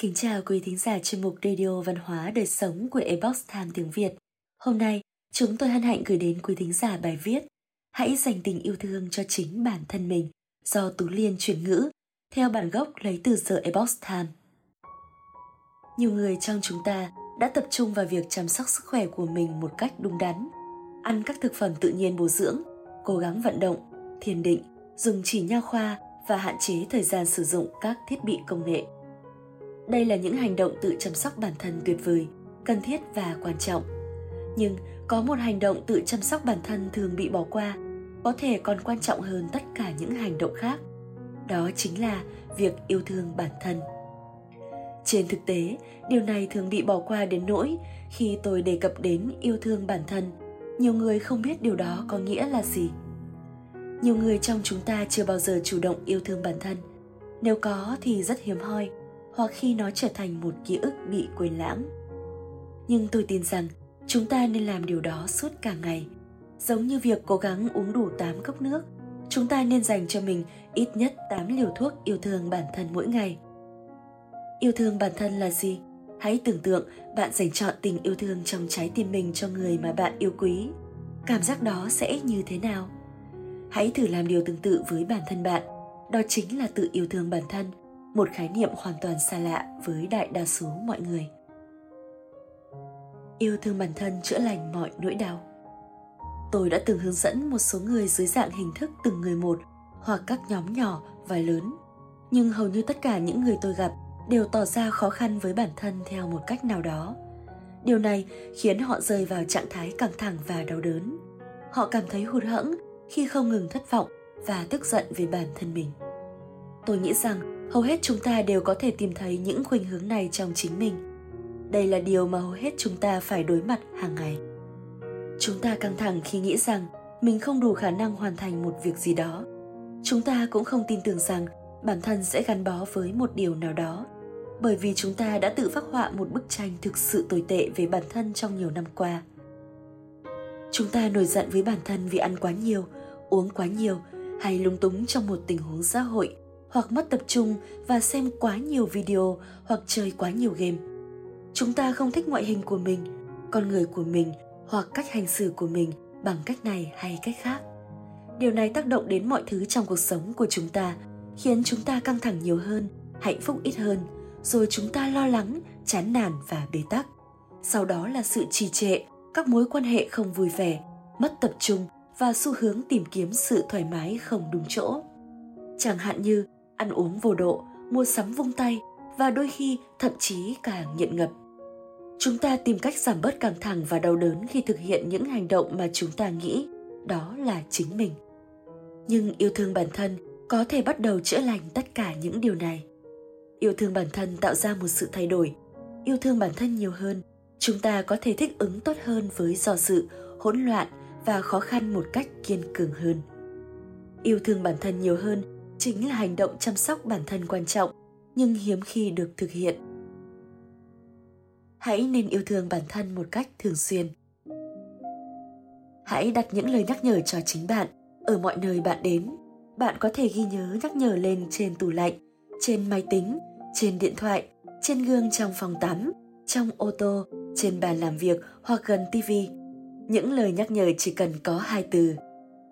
Kính chào quý thính giả chuyên mục Radio Văn hóa Đời Sống của Ebox Time tiếng Việt. Hôm nay, chúng tôi hân hạnh gửi đến quý thính giả bài viết Hãy dành tình yêu thương cho chính bản thân mình do Tú Liên chuyển ngữ theo bản gốc lấy từ giờ Ebox Time. Nhiều người trong chúng ta đã tập trung vào việc chăm sóc sức khỏe của mình một cách đúng đắn, ăn các thực phẩm tự nhiên bổ dưỡng, cố gắng vận động, thiền định, dùng chỉ nha khoa và hạn chế thời gian sử dụng các thiết bị công nghệ. Đây là những hành động tự chăm sóc bản thân tuyệt vời, cần thiết và quan trọng. Nhưng có một hành động tự chăm sóc bản thân thường bị bỏ qua, có thể còn quan trọng hơn tất cả những hành động khác. Đó chính là việc yêu thương bản thân. Trên thực tế, điều này thường bị bỏ qua đến nỗi khi tôi đề cập đến yêu thương bản thân, nhiều người không biết điều đó có nghĩa là gì. Nhiều người trong chúng ta chưa bao giờ chủ động yêu thương bản thân. Nếu có thì rất hiếm hoi, hoặc khi nó trở thành một ký ức bị quên lãng. Nhưng tôi tin rằng chúng ta nên làm điều đó suốt cả ngày. Giống như việc cố gắng uống đủ 8 cốc nước, chúng ta nên dành cho mình ít nhất 8 liều thuốc yêu thương bản thân mỗi ngày. Yêu thương bản thân là gì? Hãy tưởng tượng bạn dành chọn tình yêu thương trong trái tim mình cho người mà bạn yêu quý. Cảm giác đó sẽ như thế nào? Hãy thử làm điều tương tự với bản thân bạn. Đó chính là tự yêu thương bản thân, một khái niệm hoàn toàn xa lạ với đại đa số mọi người. Yêu thương bản thân chữa lành mọi nỗi đau. Tôi đã từng hướng dẫn một số người dưới dạng hình thức từng người một hoặc các nhóm nhỏ và lớn. Nhưng hầu như tất cả những người tôi gặp đều tỏ ra khó khăn với bản thân theo một cách nào đó. Điều này khiến họ rơi vào trạng thái căng thẳng và đau đớn. Họ cảm thấy hụt hẫng khi không ngừng thất vọng và tức giận về bản thân mình. Tôi nghĩ rằng hầu hết chúng ta đều có thể tìm thấy những khuynh hướng này trong chính mình. Đây là điều mà hầu hết chúng ta phải đối mặt hàng ngày. Chúng ta căng thẳng khi nghĩ rằng mình không đủ khả năng hoàn thành một việc gì đó. Chúng ta cũng không tin tưởng rằng bản thân sẽ gắn bó với một điều nào đó bởi vì chúng ta đã tự phác họa một bức tranh thực sự tồi tệ về bản thân trong nhiều năm qua. Chúng ta nổi giận với bản thân vì ăn quá nhiều, uống quá nhiều hay lung túng trong một tình huống xã hội hoặc mất tập trung và xem quá nhiều video hoặc chơi quá nhiều game. Chúng ta không thích ngoại hình của mình, con người của mình hoặc cách hành xử của mình bằng cách này hay cách khác. Điều này tác động đến mọi thứ trong cuộc sống của chúng ta, khiến chúng ta căng thẳng nhiều hơn, hạnh phúc ít hơn, rồi chúng ta lo lắng, chán nản và bế tắc. Sau đó là sự trì trệ, các mối quan hệ không vui vẻ, mất tập trung và xu hướng tìm kiếm sự thoải mái không đúng chỗ. Chẳng hạn như ăn uống vô độ, mua sắm vung tay và đôi khi thậm chí cả nghiện ngập. Chúng ta tìm cách giảm bớt căng thẳng và đau đớn khi thực hiện những hành động mà chúng ta nghĩ đó là chính mình. Nhưng yêu thương bản thân có thể bắt đầu chữa lành tất cả những điều này. Yêu thương bản thân tạo ra một sự thay đổi. Yêu thương bản thân nhiều hơn, chúng ta có thể thích ứng tốt hơn với do sự, hỗn loạn và khó khăn một cách kiên cường hơn. Yêu thương bản thân nhiều hơn chính là hành động chăm sóc bản thân quan trọng nhưng hiếm khi được thực hiện. Hãy nên yêu thương bản thân một cách thường xuyên. Hãy đặt những lời nhắc nhở cho chính bạn ở mọi nơi bạn đến. Bạn có thể ghi nhớ nhắc nhở lên trên tủ lạnh, trên máy tính, trên điện thoại, trên gương trong phòng tắm, trong ô tô, trên bàn làm việc hoặc gần TV. Những lời nhắc nhở chỉ cần có hai từ.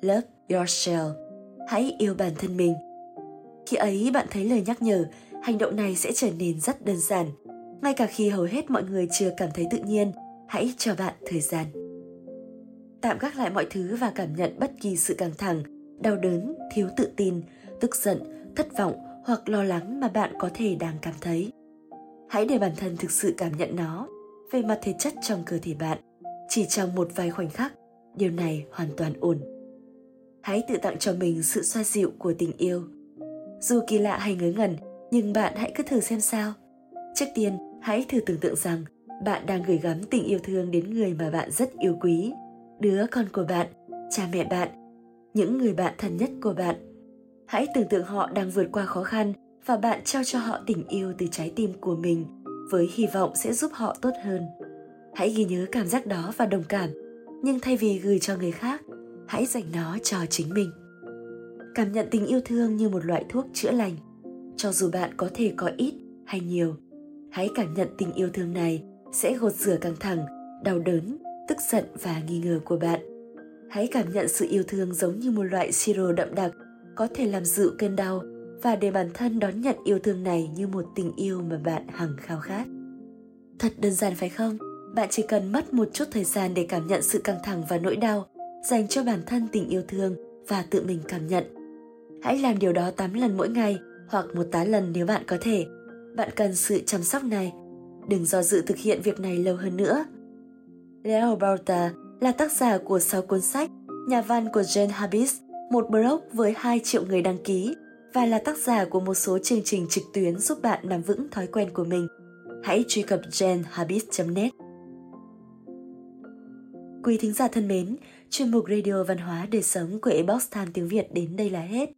Love yourself. Hãy yêu bản thân mình khi ấy bạn thấy lời nhắc nhở, hành động này sẽ trở nên rất đơn giản. Ngay cả khi hầu hết mọi người chưa cảm thấy tự nhiên, hãy cho bạn thời gian. Tạm gác lại mọi thứ và cảm nhận bất kỳ sự căng thẳng, đau đớn, thiếu tự tin, tức giận, thất vọng hoặc lo lắng mà bạn có thể đang cảm thấy. Hãy để bản thân thực sự cảm nhận nó về mặt thể chất trong cơ thể bạn. Chỉ trong một vài khoảnh khắc, điều này hoàn toàn ổn. Hãy tự tặng cho mình sự xoa dịu của tình yêu – dù kỳ lạ hay ngớ ngẩn, nhưng bạn hãy cứ thử xem sao. Trước tiên, hãy thử tưởng tượng rằng bạn đang gửi gắm tình yêu thương đến người mà bạn rất yêu quý, đứa con của bạn, cha mẹ bạn, những người bạn thân nhất của bạn. Hãy tưởng tượng họ đang vượt qua khó khăn và bạn trao cho họ tình yêu từ trái tim của mình với hy vọng sẽ giúp họ tốt hơn. Hãy ghi nhớ cảm giác đó và đồng cảm, nhưng thay vì gửi cho người khác, hãy dành nó cho chính mình cảm nhận tình yêu thương như một loại thuốc chữa lành cho dù bạn có thể có ít hay nhiều Hãy cảm nhận tình yêu thương này sẽ gột rửa căng thẳng, đau đớn, tức giận và nghi ngờ của bạn. Hãy cảm nhận sự yêu thương giống như một loại siro đậm đặc, có thể làm dịu cơn đau và để bản thân đón nhận yêu thương này như một tình yêu mà bạn hằng khao khát. Thật đơn giản phải không? Bạn chỉ cần mất một chút thời gian để cảm nhận sự căng thẳng và nỗi đau, dành cho bản thân tình yêu thương và tự mình cảm nhận. Hãy làm điều đó 8 lần mỗi ngày hoặc một tá lần nếu bạn có thể. Bạn cần sự chăm sóc này. Đừng do dự thực hiện việc này lâu hơn nữa. Leo Bauta là tác giả của 6 cuốn sách, nhà văn của Jane Habits, một blog với 2 triệu người đăng ký và là tác giả của một số chương trình trực tuyến giúp bạn nắm vững thói quen của mình. Hãy truy cập jenhabits.net. Quý thính giả thân mến, chuyên mục Radio Văn hóa Đời Sống của Ebox Time tiếng Việt đến đây là hết.